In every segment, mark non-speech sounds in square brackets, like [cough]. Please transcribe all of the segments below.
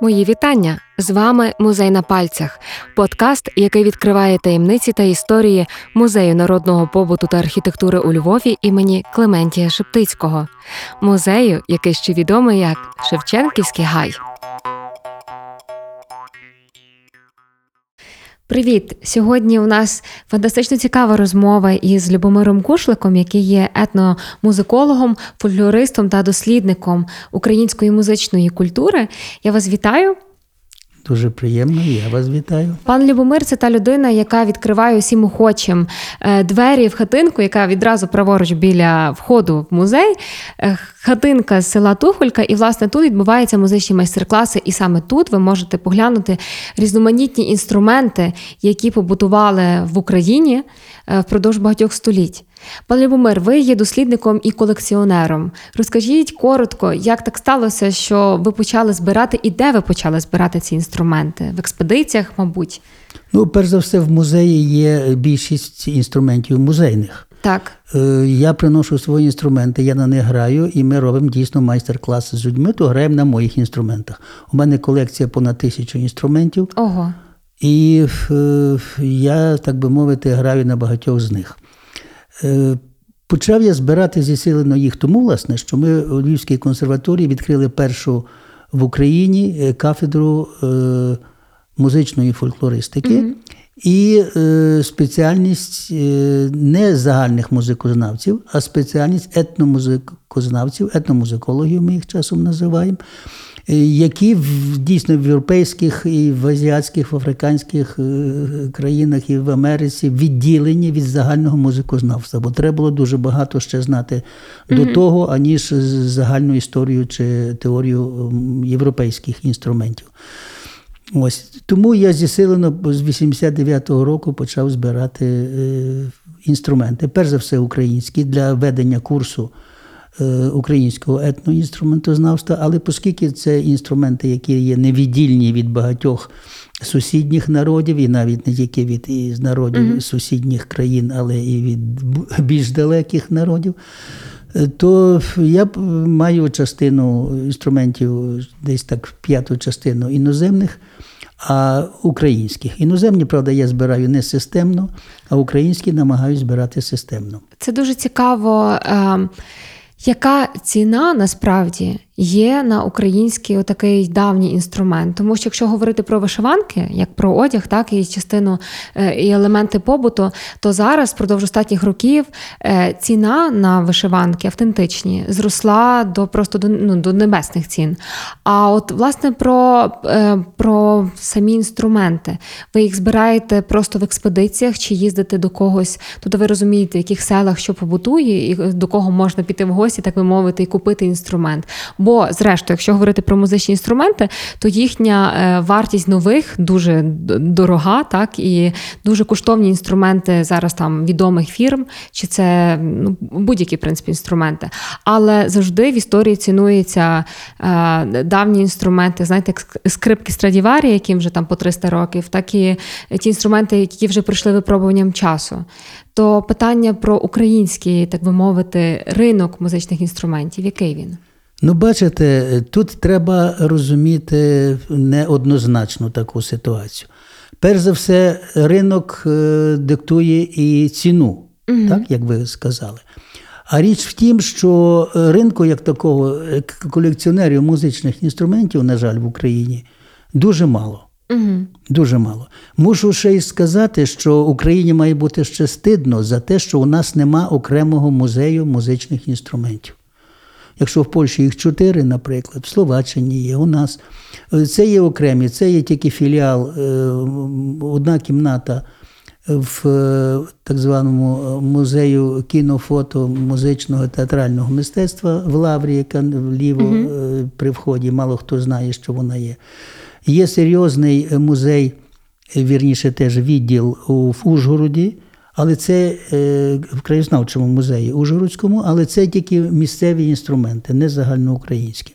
Мої вітання з вами Музей на пальцях, подкаст, який відкриває таємниці та історії музею народного побуту та архітектури у Львові імені Клементія Шептицького, музею, який ще відомий як Шевченківський гай. Привіт! Сьогодні у нас фантастично цікава розмова із Любомиром Кушликом, який є етномузикологом, фольклористом та дослідником української музичної культури. Я вас вітаю. Дуже приємно, я вас вітаю. Пан Любомир це та людина, яка відкриває усім охочим е, двері в хатинку, яка відразу праворуч біля входу в музей. Е, хатинка з села Тухолька, і власне тут відбуваються музичні майстер-класи. І саме тут ви можете поглянути різноманітні інструменти, які побутували в Україні е, впродовж багатьох століть. Пане Любомир, ви є дослідником і колекціонером. Розкажіть коротко, як так сталося, що ви почали збирати і де ви почали збирати ці інструменти? В експедиціях, мабуть? Ну, перш за все, в музеї є більшість інструментів музейних. Так. Е, я приношу свої інструменти, я на них граю, і ми робимо дійсно майстер-класи з людьми, то граємо на моїх інструментах. У мене колекція понад тисячу інструментів. Ого. І е, я, так би мовити, граю на багатьох з них. Е, почав я збирати зісилено їх тому, власне, що ми у Львівській консерваторії відкрили першу в Україні е, кафедру е, музичної фольклористики. Mm-hmm. І спеціальність не загальних музикознавців, а спеціальність етномузикознавців, етномузикологів ми їх часом називаємо. Е, які в дійсно в європейських і в азіатських, в африканських е, країнах і в Америці відділені від загального музикознавства, бо треба було дуже багато ще знати mm-hmm. до того, аніж загальну історію чи теорію європейських інструментів. Ось тому я зісилено з 89-го року почав збирати е, інструменти. Перш за все, українські для ведення курсу. Е, українського етноінструментознавства, але оскільки це інструменти, які є невіддільні від багатьох сусідніх народів, і навіть не тільки від із народів mm-hmm. сусідніх країн, але і від більш далеких народів. Е, то я маю частину інструментів, десь так п'яту частину іноземних, а українських. Іноземні, правда, я збираю не системно, а українські намагаюся збирати системно. Це дуже цікаво. Яка ціна насправді є на український отакий давній інструмент? Тому що якщо говорити про вишиванки, як про одяг, так і частину е, і елементи побуту, то зараз впродовж останніх років е, ціна на вишиванки автентичні зросла до просто до ну, до небесних цін. А от власне про, е, про самі інструменти, ви їх збираєте просто в експедиціях чи їздите до когось? Тут ви розумієте, в яких селах що побутує, і до кого можна піти в гості, так би мовити, і купити інструмент. Бо, зрештою, якщо говорити про музичні інструменти, то їхня е, вартість нових дуже дорога, так і дуже коштовні інструменти зараз там відомих фірм, чи це ну, будь-які в принципі інструменти. Але завжди в історії цінуються е, давні інструменти, знаєте, як скрипки Страдіварі, яким вже там по 300 років, так і ті інструменти, які вже пройшли випробуванням часу. То питання про український, так би мовити, ринок музичних інструментів, який він? Ну, бачите, тут треба розуміти неоднозначну таку ситуацію. Перш за все, ринок е, диктує і ціну, угу. так як ви сказали. А річ в тім, що ринку, як такого, колекціонерів музичних інструментів, на жаль, в Україні дуже мало. Угу. Дуже мало. Мушу ще й сказати, що Україні має бути ще стидно за те, що у нас нема окремого музею музичних інструментів. Якщо в Польщі їх чотири, наприклад, в Словаччині є, у нас це є окремі, це є тільки філіал, е, одна кімната в е, так званому музею кінофото музичного театрального мистецтва в Лаврі, яка вліво угу. при вході, мало хто знає, що вона є. Є серйозний музей, вірніше теж відділ в Ужгороді. Але це е, в краєзнавчому музеї Ужгородському, але це тільки місцеві інструменти, не загальноукраїнські.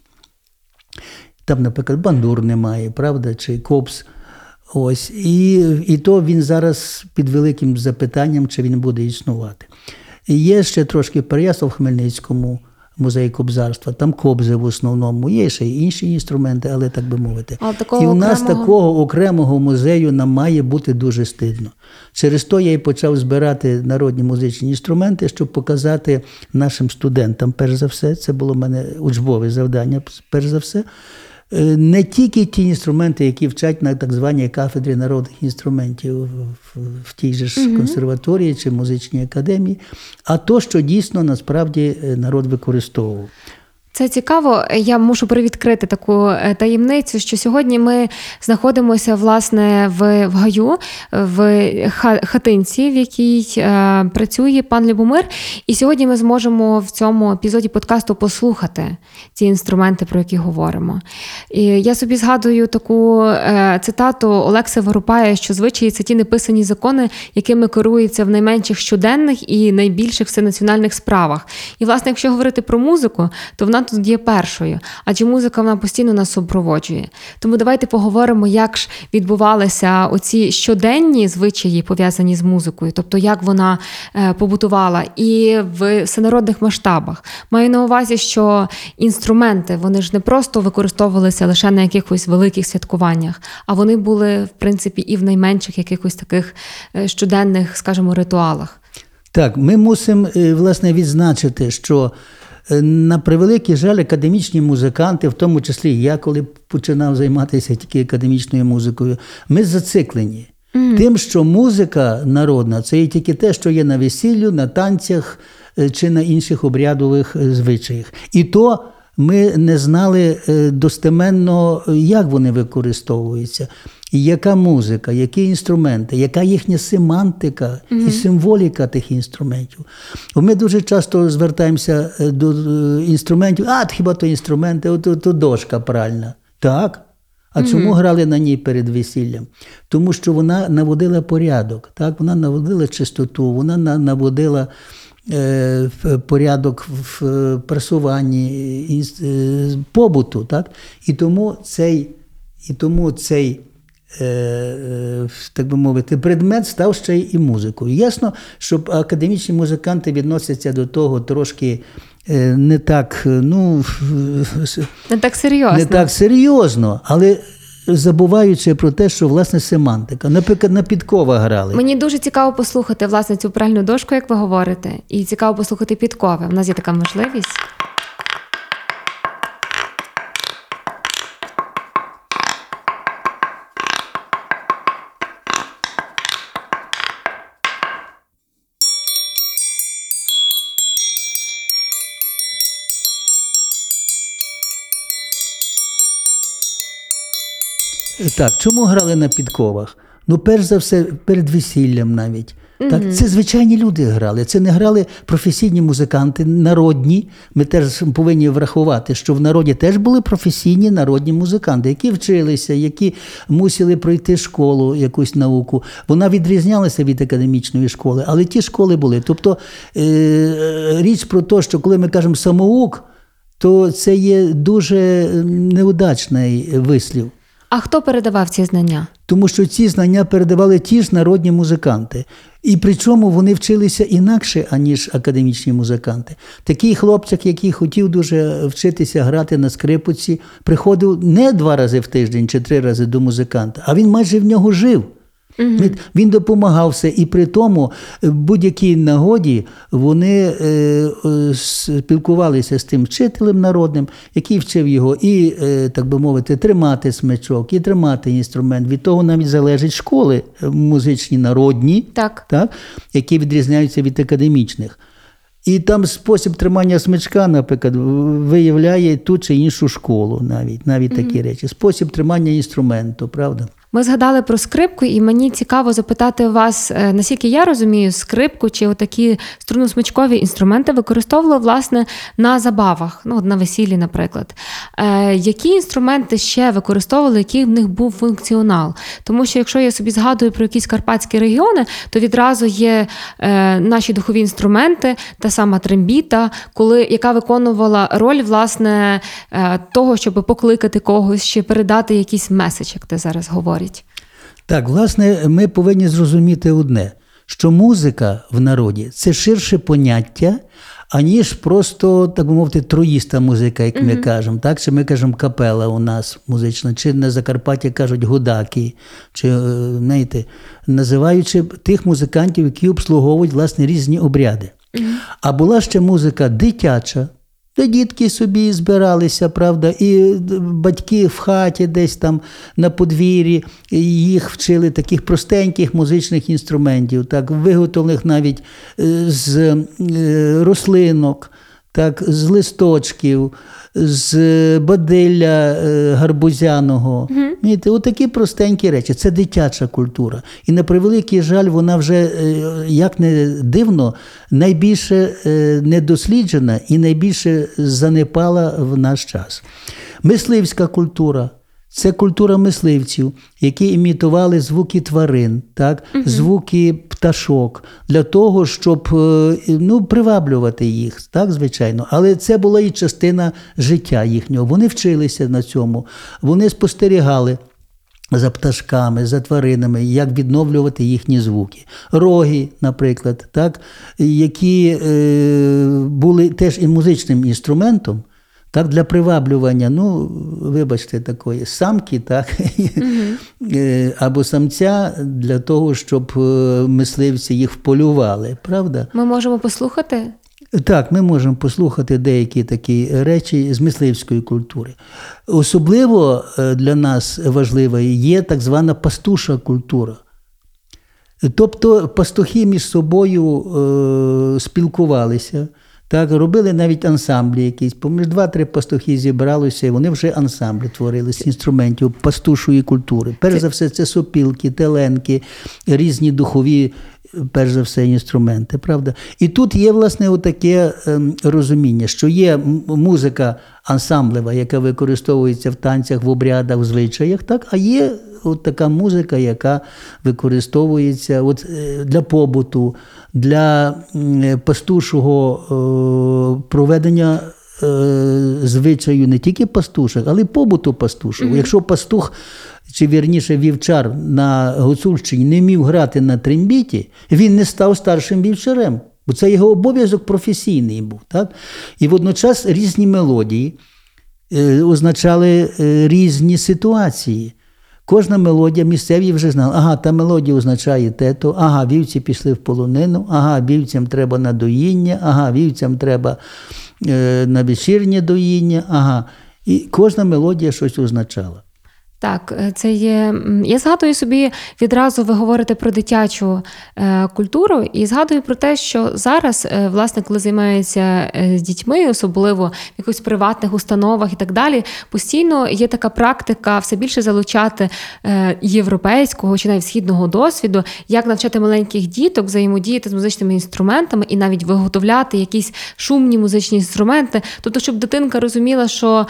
Там, наприклад, бандур немає, правда, чи копс. Ось. І і то він зараз під великим запитанням, чи він буде існувати. І Є ще трошки Переяслав в Хмельницькому музей кобзарства, там кобзи в основному. Є ще й інші інструменти, але так би мовити. Але такого і у нас окремого- такого окремого музею нам має бути дуже стидно. Через то я і почав збирати народні музичні інструменти, щоб показати нашим студентам, перш за все, це було в мене учбове завдання, перш за все. Е, Не тільки ті інструменти, які вчать на так званій кафедрі народних інструментів в, тій же ж консерваторії чи музичній академії, а то, що дійсно насправді е, народ використовував. Це цікаво. Я мушу привідкрити таку е, таємницю, що сьогодні ми знаходимося власне в, в гаю, в хатинці, в якій е, працює пан Любомир. І сьогодні ми зможемо в цьому епізоді подкасту послухати ці інструменти, про які говоримо. І я собі згадую таку е, цитату Олекса Воропая, що звичаї це ті неписані закони, якими керується в найменших щоденних і найбільших всенаціональних справах. І, власне, якщо говорити про музику, то вона тут є першою, адже музика вона постійно нас супроводжує. Тому давайте поговоримо, як ж відбувалися оці щоденні звичаї, пов'язані з музикою, тобто як вона е, побутувала, і в всенародних масштабах. Маю на увазі, що інструменти вони ж не просто використовувалися лише на якихось великих святкуваннях, а вони були, в принципі, і в найменших якихось таких е, щоденних, скажімо, ритуалах. Так, ми мусимо е, власне відзначити, що на превеликий жаль, академічні музиканти, в тому числі я, коли починав займатися тільки академічною музикою, ми зациклені. Тим, що музика народна це є тільки те, що є на весіллю, на танцях е, чи на інших обрядових е, звичаях. І то ми не знали е, достеменно, е, як вони використовуються, і яка музика, які інструменти, яка їхня семантика і символіка тих інструментів. Ми дуже часто звертаємося е, до е, інструментів, а хіба то інструменти, от, от, от дошка пральна. Так. А чому грали на ній перед весіллям? Тому що вона наводила порядок, так? вона наводила чистоту, вона наводила е, порядок в е, прасуванні, е, побуту. Так? І тому цей, і тому цей е, е, так би мовити, предмет став ще й і музикою. Ясно, що академічні музиканти відносяться до того трошки е, не так, е, ну, Не так серйозно. не так серйозно, але забуваючи про те, що власне семантика. Наприклад, на підкова грали. Мені дуже цікаво послухати власне цю пральну дошку, як ви говорите, і цікаво послухати підкови. У нас є така можливість. Так, чому грали на підковах? Ну, перш за все, перед весіллям навіть. Так, це звичайні люди грали. Це не грали професійні музиканти, народні. Ми теж повинні врахувати, що в народі теж були професійні народні музиканти, які вчилися, які мусили пройти школу, якусь науку. Вона відрізнялася від академічної школи, але ті школи були. Тобто е- річ про те, що коли ми кажемо самоук, то це є дуже неудачний вислів. А хто передавав ці знання? Тому що ці знання передавали ті ж народні музиканти. І причому вони вчилися інакше, аніж академічні музиканти. Такий хлопчик, який хотів дуже вчитися грати на скрипці, приходив не два рази в тиждень чи три рази до музиканта, а він майже в нього жив. Він- Він допомагав все, і при тому е, в будь-якій нагоді вони е, е, спілкувалися з тим вчителем народним, який вчив його і, е, так би мовити, тримати смичок, і тримати інструмент. Від того навіть залежать школи музичні народні, Так. так, які відрізняються від академічних. І там спосіб тримання смичка, наприклад, виявляє ту чи іншу школу, навіть навіть такі речі. Спосіб тримання інструменту, правда? Ми згадали про скрипку, і мені цікаво запитати вас, е, наскільки я розумію, скрипку чи отакі струнно-смичкові інструменти використовували власне на забавах, ну на весіллі, наприклад. Е, які інструменти ще використовували, який в них був функціонал? Тому що якщо я собі згадую про якісь карпатські регіони, то відразу є е, наші духові інструменти, та сама трембіта, коли яка виконувала роль власне е, того, щоб покликати когось чи передати якийсь меседж, як ти зараз говорить. Так, власне, ми повинні зрозуміти одне: що музика в народі це ширше поняття, аніж просто, так би мовити, троїста музика, як ми кажемо. Так? Чи ми кажемо капела у нас музична, чи на Закарпатті кажуть гудаки, чи е, знаєте, називаючи тих музикантів, які обслуговують власне різні обряди. А була ще музика дитяча. Де дітки собі збиралися, правда, і батьки в хаті десь там на подвір'ї їх вчили таких простеньких музичних інструментів, так, виготовлених навіть е, з е, рослинок, так, з листочків, з бадилля е, гарбузяного. Знаєте, Отакі простенькі речі. Це дитяча культура. І на превеликий жаль, вона вже, е, як не дивно, найбільше е, недосліджена і найбільше занепала в наш час. Мисливська культура. Це культура мисливців, які імітували звуки тварин, так? звуки пташок для того, щоб е, ну, приваблювати їх, так, звичайно. Але це була і частина життя їхнього. Вони вчилися на цьому, вони спостерігали. За пташками, за тваринами, як відновлювати їхні звуки. Роги, наприклад, так, які е, були теж і музичним інструментом, так, для приваблювання, ну, вибачте, такої самки, так, mm [laughs] або самця для того, щоб е, мисливці їх вполювали, правда? Ми можемо послухати. Так, ми можемо послухати деякі такі речі з мисливської культури. Особливо е, для нас важливою є так звана пастуша культура. Тобто пастухи між собою е, спілкувалися. Так, робили навіть ансамблі якісь. Поміж два-три пастухи зібралися, і вони вже ансамблі творили з інструментів пастушої культури. Перш за все, це сопілки, теленки, різні духові, перш за все, інструменти. правда? І тут є, власне, таке ем, розуміння, що є музика ансамблева, яка використовується в танцях, в обрядах, в звичаях, так, а є от така музика, яка використовується от, е, для побуту, для пастушого е, проведення е, звичаю не тільки пастушок, але й побуту пастушого. Mm-hmm. Якщо пастух, чи вірніше вівчар на Гуцульщині не міг грати на трембіті, він не став старшим вівчарем. Бо це його обов'язок професійний був. Так? І водночас різні мелодії е, означали е, різні ситуації. Кожна мелодія місцеві вже знали, ага, та мелодія означає те-то, ага, вівці пішли в полонину, ага, вівцям треба на доїння, ага, вівцям треба е, на вечірнє доїння, ага. І кожна мелодія щось означала. Так, е, це є. Я згадую собі відразу ви говорите про дитячу е, культуру, і згадую про те, що зараз, е, власне, коли займаються з дітьми, особливо в якихось приватних установах і так далі, постійно є така практика все більше залучати європейського чи навіть східного досвіду, як навчати маленьких діток взаємодіяти з музичними інструментами і навіть виготовляти якісь шумні музичні інструменти. Тобто, щоб дитинка розуміла, що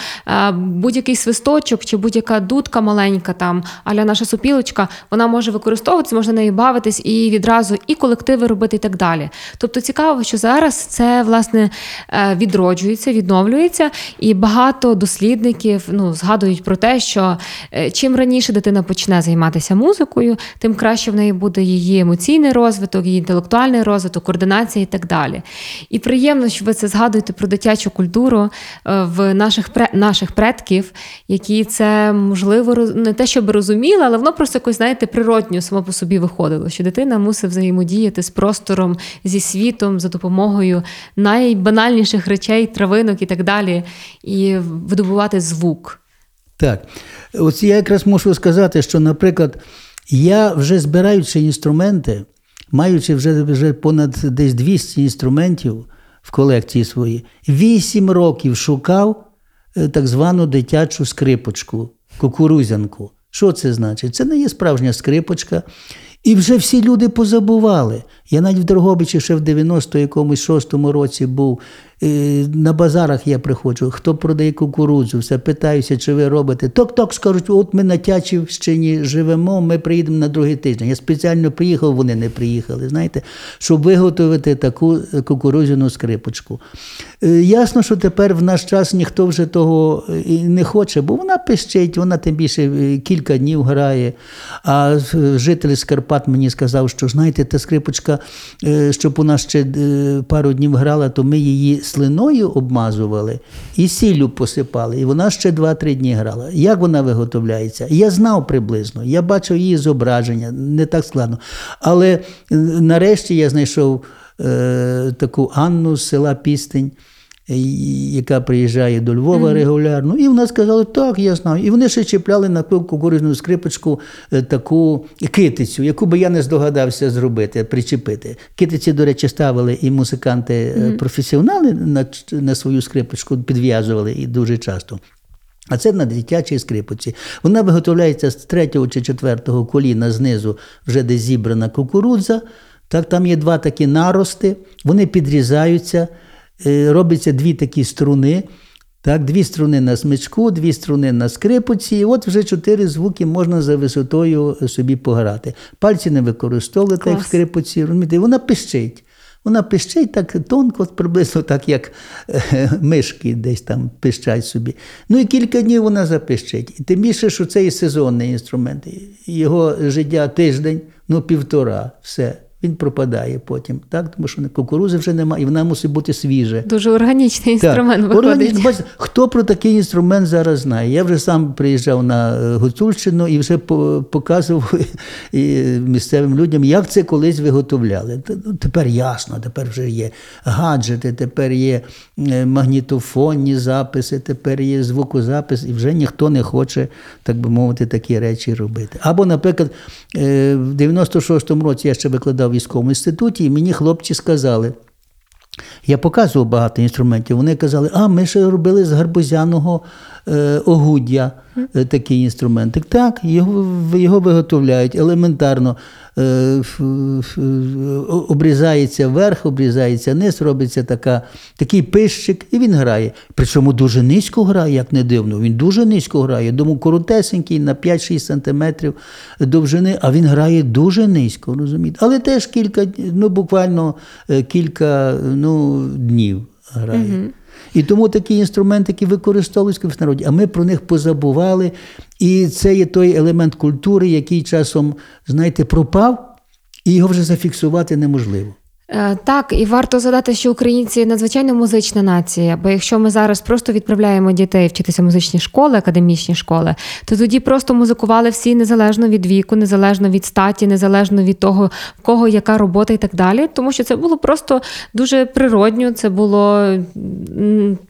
будь-який свисточок чи будь-яка дудка штука маленька, там аля наша супілочка, вона може використовуватися, можна нею бавитись і відразу і колективи робити, і так далі. Тобто цікаво, що зараз це власне е, відроджується, відновлюється, і багато дослідників ну, згадують про те, що е, чим раніше дитина почне займатися музикою, тим краще в неї буде її емоційний розвиток, її інтелектуальний розвиток, координація і так далі. І приємно, що ви це згадуєте про дитячу культуру е, в наших наших предків, які це можливо можливо, не те, щоб розуміла, але воно просто якось, знаєте, природньо само по собі виходило, що дитина мусить взаємодіяти з простором, зі світом за допомогою найбанальніших речей, травинок і так далі, і видобувати звук. Так, ось я якраз можу сказати, що, наприклад, я вже збираючи інструменти, маючи вже вже понад десь 200 інструментів в колекції своїй, 8 років шукав е, так звану дитячу скрипочку кукурузянку. Що це значить? Це не є справжня скрипочка. І вже всі люди позабували. Я навіть в Дрогобичі ще в 90 якомусь шостому році був, на базарах я приходжу, хто продає кукурудзу, все питаюся, чи ви робите. Ток-ток скажуть, от ми на Тячівщині живемо, ми приїдемо на другий тиждень. Я спеціально приїхав, вони не приїхали, знаєте, щоб виготовити таку кукурудзяну скрипочку. Е, ясно, що тепер в наш час ніхто вже того і не хоче, бо вона пищить, вона тим більше кілька днів грає. А житель з Карпат мені сказав, що знаєте, та скрипочка, щоб нас ще пару днів грала, то ми її слиною обмазували і сіллю посипали. І вона ще 2-3 дні грала. Як вона виготовляється? Я знав приблизно, я бачив її зображення, не так складно. Але е, нарешті я знайшов е, таку Анну з села Пістень яка приїжджає до Львова mm-hmm. регулярно, і вона сказала, так, я знаю. І вони ще чіпляли на ту кукурудзяну скрипочку е, таку китицю, яку би я не здогадався зробити, причепити. Китиці, до речі, ставили і музиканти-професіонали mm-hmm. на, на свою скрипочку, підв'язували і дуже часто. А це на дитячій скрипочці. Вона виготовляється з третього чи четвертого коліна знизу, вже де зібрана кукурудза. Так, Там є два такі нарости, вони підрізаються. Е, робиться дві такі струни. Так, Дві струни на смичку, дві струни на скрипоці, і от вже чотири звуки можна за висотою собі пограти. Пальці не використовувати, як в скрипоці, розумієте, вона пищить. Вона пищить так тонко, приблизно так, як е, мишки десь там пищать собі. Ну і кілька днів вона запищить. І тим більше, що це і сезонний інструмент. Його життя тиждень, ну півтора, все він пропадає потім, так? тому що кукурузи вже немає, і вона мусить бути свіжа. Дуже органічний інструмент так. виходить. Бачите, хто про такий інструмент зараз знає? Я вже сам приїжджав на е, Гуцульщину і вже показував [laughs] місцевим людям, як це колись виготовляли. Ну, тепер ясно, тепер вже є гаджети, тепер є е, магнітофонні записи, тепер є звукозапис, і вже ніхто не хоче, так би мовити, такі речі робити. Або, наприклад, е, в 96-му році я ще викладав в військовому інституті, і мені хлопці сказали. Я показував багато інструментів. Вони казали, а ми ще робили з гарбузяного огуддя е, такий інструментик. Так, його його виготовляють елементарно. Е, обрізається верх, обрізається низ, робиться така, такий пищик, і він грає. Причому дуже низько грає, як не дивно. Він дуже низько грає. Думаю, коротесенький на 5-6 сантиметрів довжини, а він грає дуже низько, розумієте? Але теж кілька, ну буквально е, кілька ну, днів грає. І тому такі інструменти, які використовуються в народі, а ми про них позабували. І це є той елемент культури, який часом, знаєте, пропав, і його вже зафіксувати неможливо. Е, так, і варто задати, що українці надзвичайно музична нація. Бо якщо ми зараз просто відправляємо дітей вчитися музичні школи, академічні школи, то тоді просто музикували всі незалежно від віку, незалежно від статі, незалежно від того, в кого яка робота і так далі. Тому що це було просто дуже природньо. Це було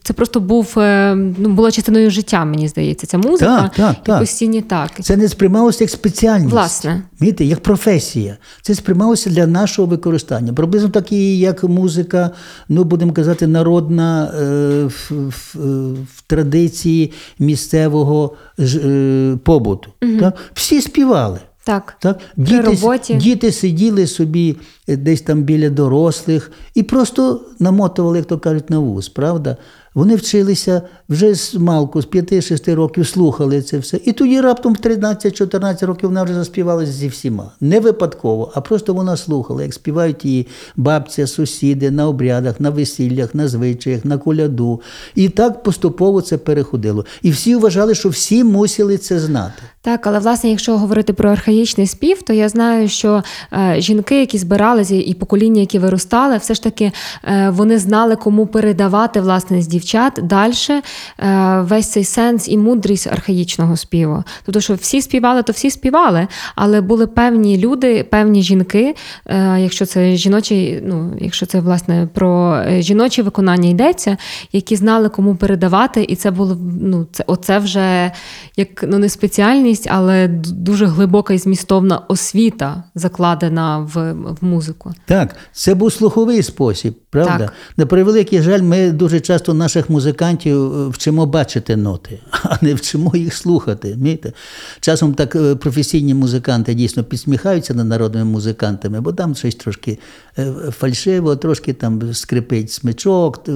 це просто був е, ну була частиною життя. Мені здається, ця музика так, так, так. постійні так. Це не сприймалося як спеціальність. Власне, Міти, як професія. Це сприймалося для нашого використання. Приблизно приблизно такі, як музика, ну будемо казати, народна е, в, в, в традиції місцевого е, побуту. Угу. Так? Всі співали. Так, так? Діти, роботі. діти сиділи собі е, десь там біля дорослих і просто намотували, як то кажуть, на вуз, правда? Вони вчилися вже з малку, з 5-6 років слухали це все. І тоді раптом в 13-14 років вона вже заспівалася зі всіма. Не випадково, а просто вона слухала, як співають її бабця, сусіди на обрядах, на весіллях, на звичаях, на коляду. І так поступово це переходило. І всі вважали, що всі мусили це знати. Так, але власне, якщо говорити про архаїчний спів, то я знаю, що е, жінки, які збиралися, і покоління, які виростали, все ж таки е, вони знали, кому передавати власне з дівчат далі е, весь цей сенс і мудрість архаїчного співу. Тобто, що всі співали, то всі співали, але були певні люди, певні жінки, е, якщо це жіночі, ну якщо це власне про е, жіноче виконання йдеться, які знали, кому передавати, і це було ну, це оце вже як ну не спеціальність, але дуже глибока і змістовна освіта закладена в, в музику. Так, це був слуховий спосіб. Правда? Так. На превеликий жаль, ми дуже часто наших музикантів е, вчимо бачити ноти, [laughs] а не вчимо їх слухати. Розумієте? Часом так е, професійні музиканти дійсно підсміхаються над народними музикантами, бо там щось трошки е, фальшиво, трошки там скрипить смичок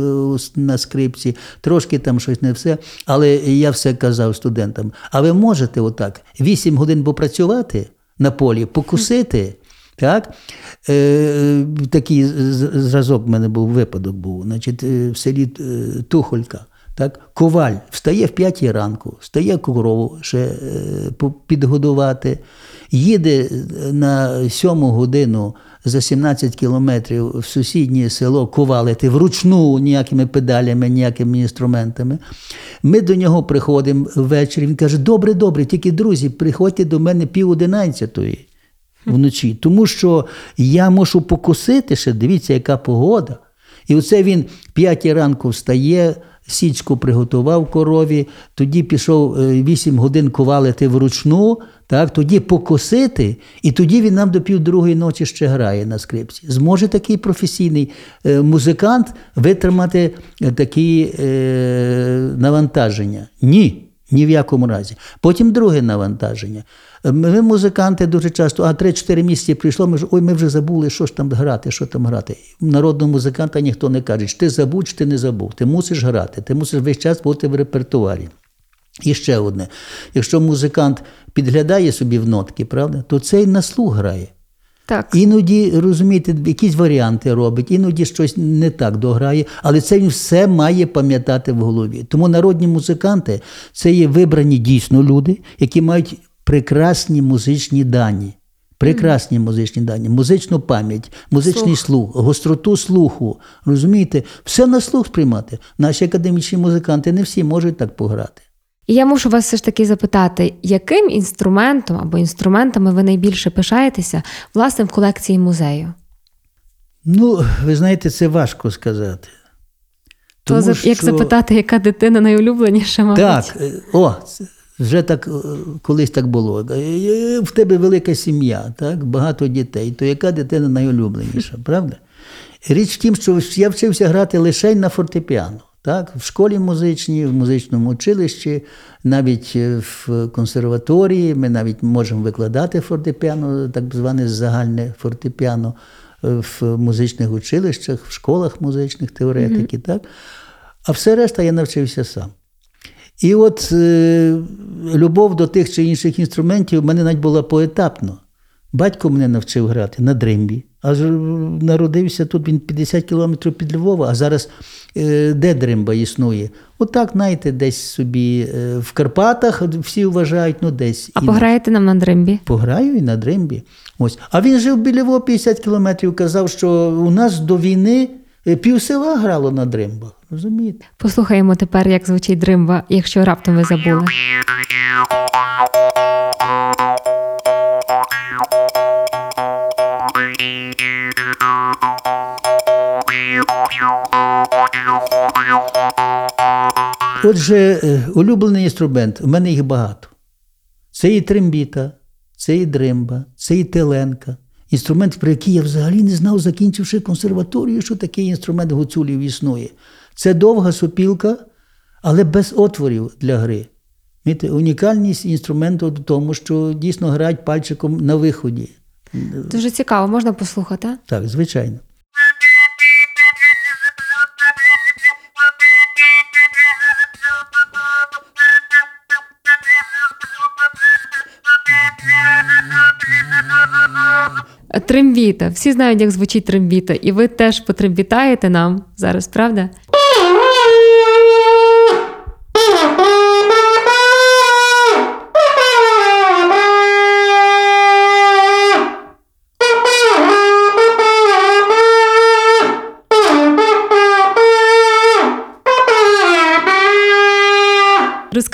на скрипці, трошки там щось не все. Але я все казав студентам: а ви можете отак 8 годин попрацювати на полі, покусити. [laughs] Так? Е, Такий зразок в мене був випадок був. Значить, е, в селі е, Тухолька. Так? Коваль встає в п'ятій ранку, встає корову ще е, підгодувати, їде е, на сьому годину за 17 кілометрів в сусіднє село ковалити вручну ніякими педалями, ніякими інструментами. Ми до нього приходимо ввечері. Він каже: Добре, добре, тільки друзі, приходьте до мене пів одинадцятої вночі, тому що я мушу покусити ще, дивіться, яка погода. І оце він п'ятій ранку встає, січку приготував корові, тоді пішов е, 8 годин ковалити вручну, так, тоді покосити, і тоді він нам до півдругої ночі ще грає на скрипці. Зможе такий професійний е, музикант витримати е, такі е, навантаження? Ні. Ні в якому разі. Потім друге навантаження. Ми, музиканти, дуже часто, а 3-4 місяці прийшло, ми ж ой, ми вже забули, що ж там грати, що там грати. Народного музиканта ніхто не каже, чи ти забув, чи ти не забув. Ти мусиш грати, ти мусиш весь час бути в репертуарі. І ще одне: якщо музикант підглядає собі в нотки, правда, то цей на слух грає. Так. Іноді, розумієте, якісь варіанти робить, іноді щось не так дограє, але це він все має пам'ятати в голові. Тому народні музиканти це є вибрані дійсно люди, які мають прекрасні музичні дані. Прекрасні музичні дані, музичну пам'ять, музичний слух, гостроту слуху. Розумієте, все на слух сприймати. Наші академічні музиканти не всі можуть так пограти. І я мушу вас все ж таки запитати, яким інструментом або інструментами ви найбільше пишаєтеся власне в колекції музею? Ну, ви знаєте, це важко сказати. То Тому як що- запитати, яка дитина найулюбленіша, мабуть? Так, е, о, вже так е, колись так було. Е, е, В тебе велика сім'я, так, багато дітей, то яка дитина найулюбленіша, [laughs] правда? Річ в тім, що я вчився грати лише на фортепіано. Так, в школі музичній, в музичному училищі, навіть в консерваторії ми навіть можемо викладати фортепіано, так зване загальне фортепіано в музичних училищах, в школах музичних теоретики. Так? А все решта я навчився сам. І от е, любов до тих чи інших інструментів в мене навіть була поетапно. Батько мене навчив грати на дримбі, аж народився тут він 50 кілометрів під Львова, а зараз е, де дримба існує? Отак, знаєте, десь собі е, в Карпатах всі вважають, ну десь. А і на- пограєте нам на дримбі? Пограю і на дримбі. Ось. А він жив біля Львова 50 кілометрів, казав, що у нас до війни е, пів села грало на дримбах. Розумієте? Послухаємо тепер, як звучить дримба, якщо раптом ви забули. Отже, е, улюблений інструмент, у мене їх багато. Це і трембіта, це і дримба, це і теленка. Інструмент, про який я взагалі не знав, закінчивши консерваторію, що такий інструмент гуцулів існує. Це довга сопілка, але без отворів для гри. Унікальність інструменту в тому, що дійсно грають пальчиком на виході. Дуже цікаво, можна послухати? Так, звичайно. Трембіта. Всі знають, як звучить трембіта, і ви теж потрембітаєте нам зараз, правда?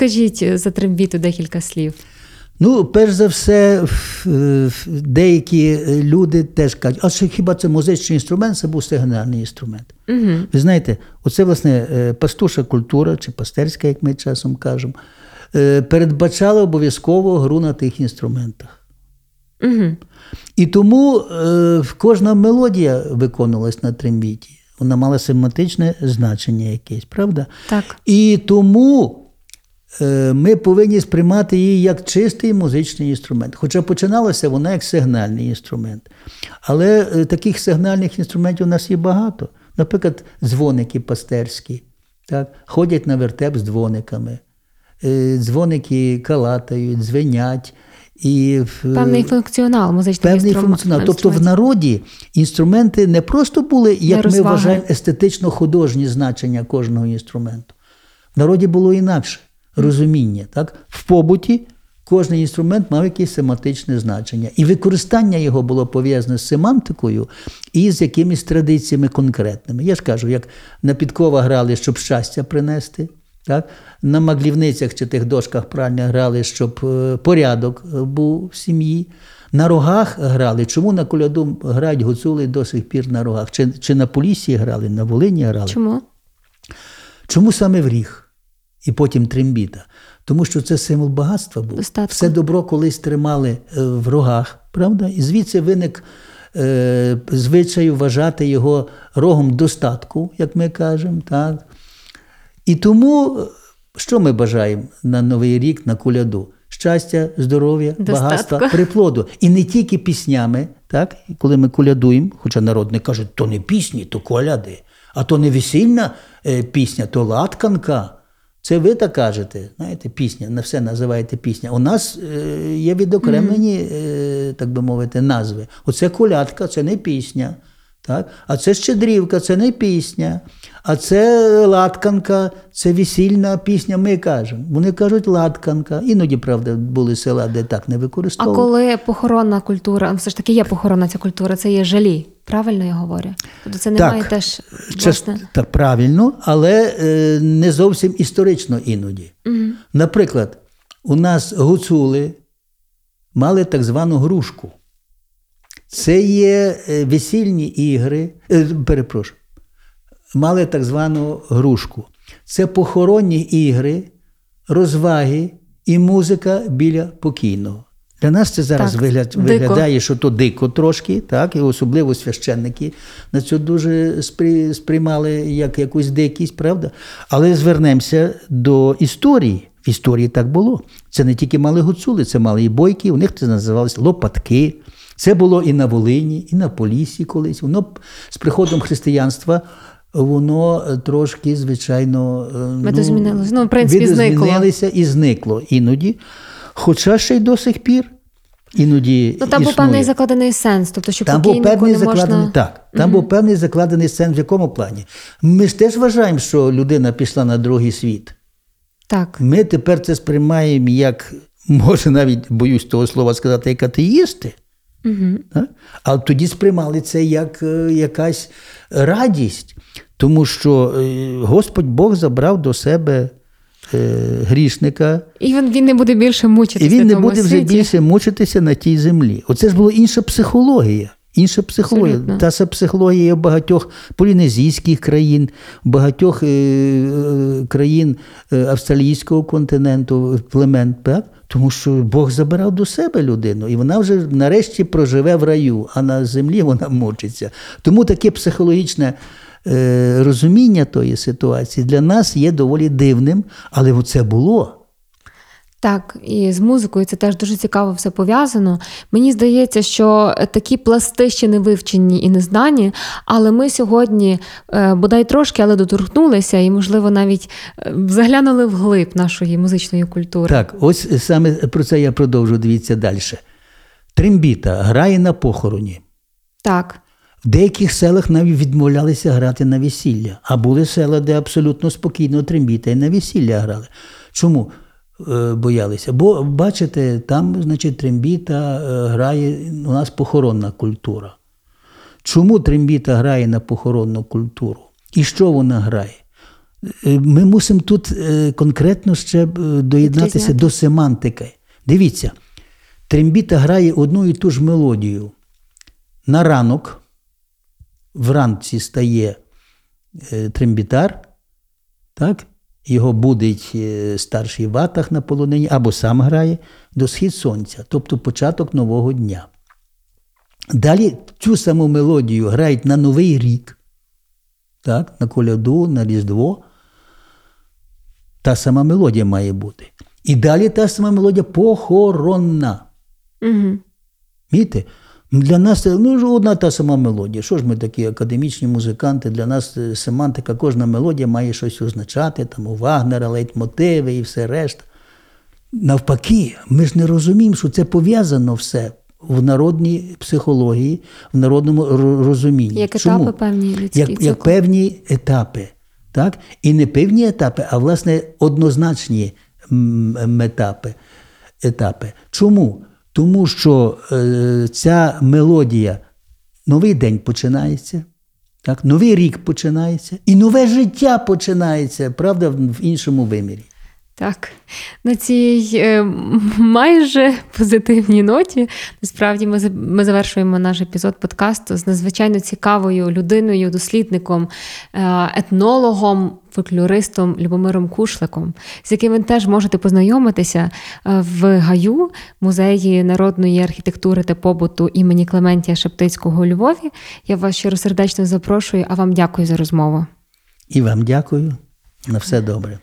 Розкажіть за трембіту декілька слів. Ну, перш за все, ф- деякі люди теж кажуть, а що хіба це музичний інструмент, це був сигнальний інструмент. Угу. Ви знаєте, оце, власне, е, пастуша культура чи пастерська, як ми часом кажемо, е, передбачала обов'язково гру на тих інструментах. Угу. І тому е, кожна мелодія виконувалась на трембіті. Вона мала семантичне значення якесь, правда? Так. І тому е, ми повинні сприймати її як чистий музичний інструмент. Хоча починалася вона як сигнальний інструмент. Але е, таких сигнальних інструментів у нас є багато. Наприклад, дзвоники пастерські, так? ходять на вертеп з дзвониками, Е, дзвоники калатають, дзвенять. І в- Певний функціонал музичних певний інструментів. функціонал. Тобто в народі інструменти не просто були, як ми вважаємо, естетично-художні значення кожного інструменту. В народі було інакше розуміння. Так? В побуті кожен інструмент мав якесь семантичне значення. І використання його було пов'язане з семантикою і з якимись традиціями конкретними. Я ж кажу, як на підкова грали, щоб щастя принести. Так? На маглівницях чи тих дошках пральня грали, щоб е, порядок е, був в сім'ї. На рогах грали. Чому на коляду грають гуцули до сих пір на рогах? Чи, чи на Поліссі грали, на Волині грали? Чому? Чому саме в ріг? І потім трембіта? Тому що це символ багатства був. Достатку. Все добро колись тримали е, в рогах, правда? І звідси виник е, звичай вважати його рогом достатку, як ми кажемо. Так? І тому, що ми бажаємо на Новий рік, на коляду? Щастя, здоров'я, багатства, приплоду. І не тільки піснями, так? І коли ми колядуємо, хоча народ не каже, то не пісні, то коляди, а то не весільна е, пісня, то латканка. Це ви так кажете, знаєте, пісня, на все називаєте пісня. У нас е, є відокремлені, е, так би мовити, назви. Оце колядка, це не пісня. Так? А це щедрівка, це не пісня. А це латканка, це весільна пісня, ми кажемо. Вони кажуть латканка. Іноді, правда, були села, де так не А коли похоронна культура, все ж таки є похоронна ця культура, це є жалі. Правильно я говорю? Тобто це немає теж Част- власне. так, правильно, але е, не зовсім історично іноді. Наприклад, у нас гуцули мали так звану грушку. Це є е, весільні ігри, е, перепрошую, мали так звану грушку. Це похоронні ігри, розваги і музика біля покійного. Для нас це зараз Так, вигляд, дико. виглядає, що то дико трошки, так, і особливо священники на це дуже сприймали як якусь дикість, правда? Але звернемося до історії. В історії так було. Це не тільки мали гуцули, це мали і бойки, у них це називалося лопатки. Це було і на Волині, і на Поліссі колись. Воно з приходом християнства. Воно е, трошки, звичайно, е, Ну, в принципі, видозмінилося і зникло іноді. Хоча ще й до сих пір іноді. Ну там був певний закладений сенс, тобто що Там був певний не закладений можна... так. Там був певний закладений сенс в якому плані. Ми ж теж вважаємо, що людина пішла на другий світ. Так. Ми тепер це сприймаємо як, може, навіть боюсь того слова сказати, як атеїсти. Угу. А тоді сприймали це як е, якась радість, тому що е, Господь Бог забрав до себе е, грішника, І він, він не буде більше і мучитися він не буде вже світі. більше мучитися на тій землі. Оце ж була інша психологія. Інша психологія. Абсолютно. Та сама психологія багатьох полінезійських країн, багатьох е, е, країн е, австралійського континенту, племен. Так? Тому що Бог забирав до себе людину, і вона вже нарешті проживе в раю, а на землі вона мучиться. Тому таке психологічне е, розуміння тої ситуації для нас є доволі дивним, але це було. Так, і з музикою це теж дуже цікаво все пов'язано. Мені здається, що такі пласти ще не вивчені і не знані, але ми сьогодні е, бодай трошки, але доторкнулися, і, можливо, навіть е, заглянули вглиб нашої музичної культури. Так, ось саме про це я продовжу. Дивіться далі. Трембіта грає на похороні. Так. В деяких селах навіть відмовлялися грати на весілля, а були села, де абсолютно спокійно трембіта і на весілля грали. Чому боялися? Бо, бачите, там, значить, трембіта е, грає у нас похоронна культура. Чому трембіта грає на похоронну культуру? І що вона грає? Е, Ми мусимо тут е, конкретно ще е, доєднатися до семантики. Дивіться, трембіта грає одну і ту ж мелодію. На ранок вранці стає е, трембітар, так? Його будить е, старший ватах на полонині, або сам грає до схід сонця, тобто початок нового дня. Далі цю саму мелодію грають на Новий рік. так, на коляду, на Різдво. Та сама мелодія має бути. І далі та сама мелодія похоронна. Угу. Мієте? Для нас це ну, одна та сама мелодія. Що ж ми такі академічні музиканти? Для нас е, семантика, кожна мелодія має щось означати, там у Вагнера, лейтмотиви і все решта. Навпаки, ми ж не розуміємо, що це пов'язано все в народній психології, в народному розумінні. Як Чому? етапи певні людські як, як певні етапи. Так? І не певні етапи, а власне однозначні етапи. Чому? Тому що е, ця мелодія, новий день починається, так? новий рік починається, і нове життя починається, правда, в іншому вимірі. Так, на цій е, майже позитивній ноті насправді ми, ми завершуємо наш епізод подкасту з надзвичайно цікавою людиною, дослідником, е, етнологом, фольклористом Любомиром Кушликом, з яким ви теж можете познайомитися е, в Гаю, музеї народної архітектури та побуту імені Клементія Шептицького у Львові. Я вас щиросердечно запрошую, а вам дякую за розмову. І вам дякую. На все добре.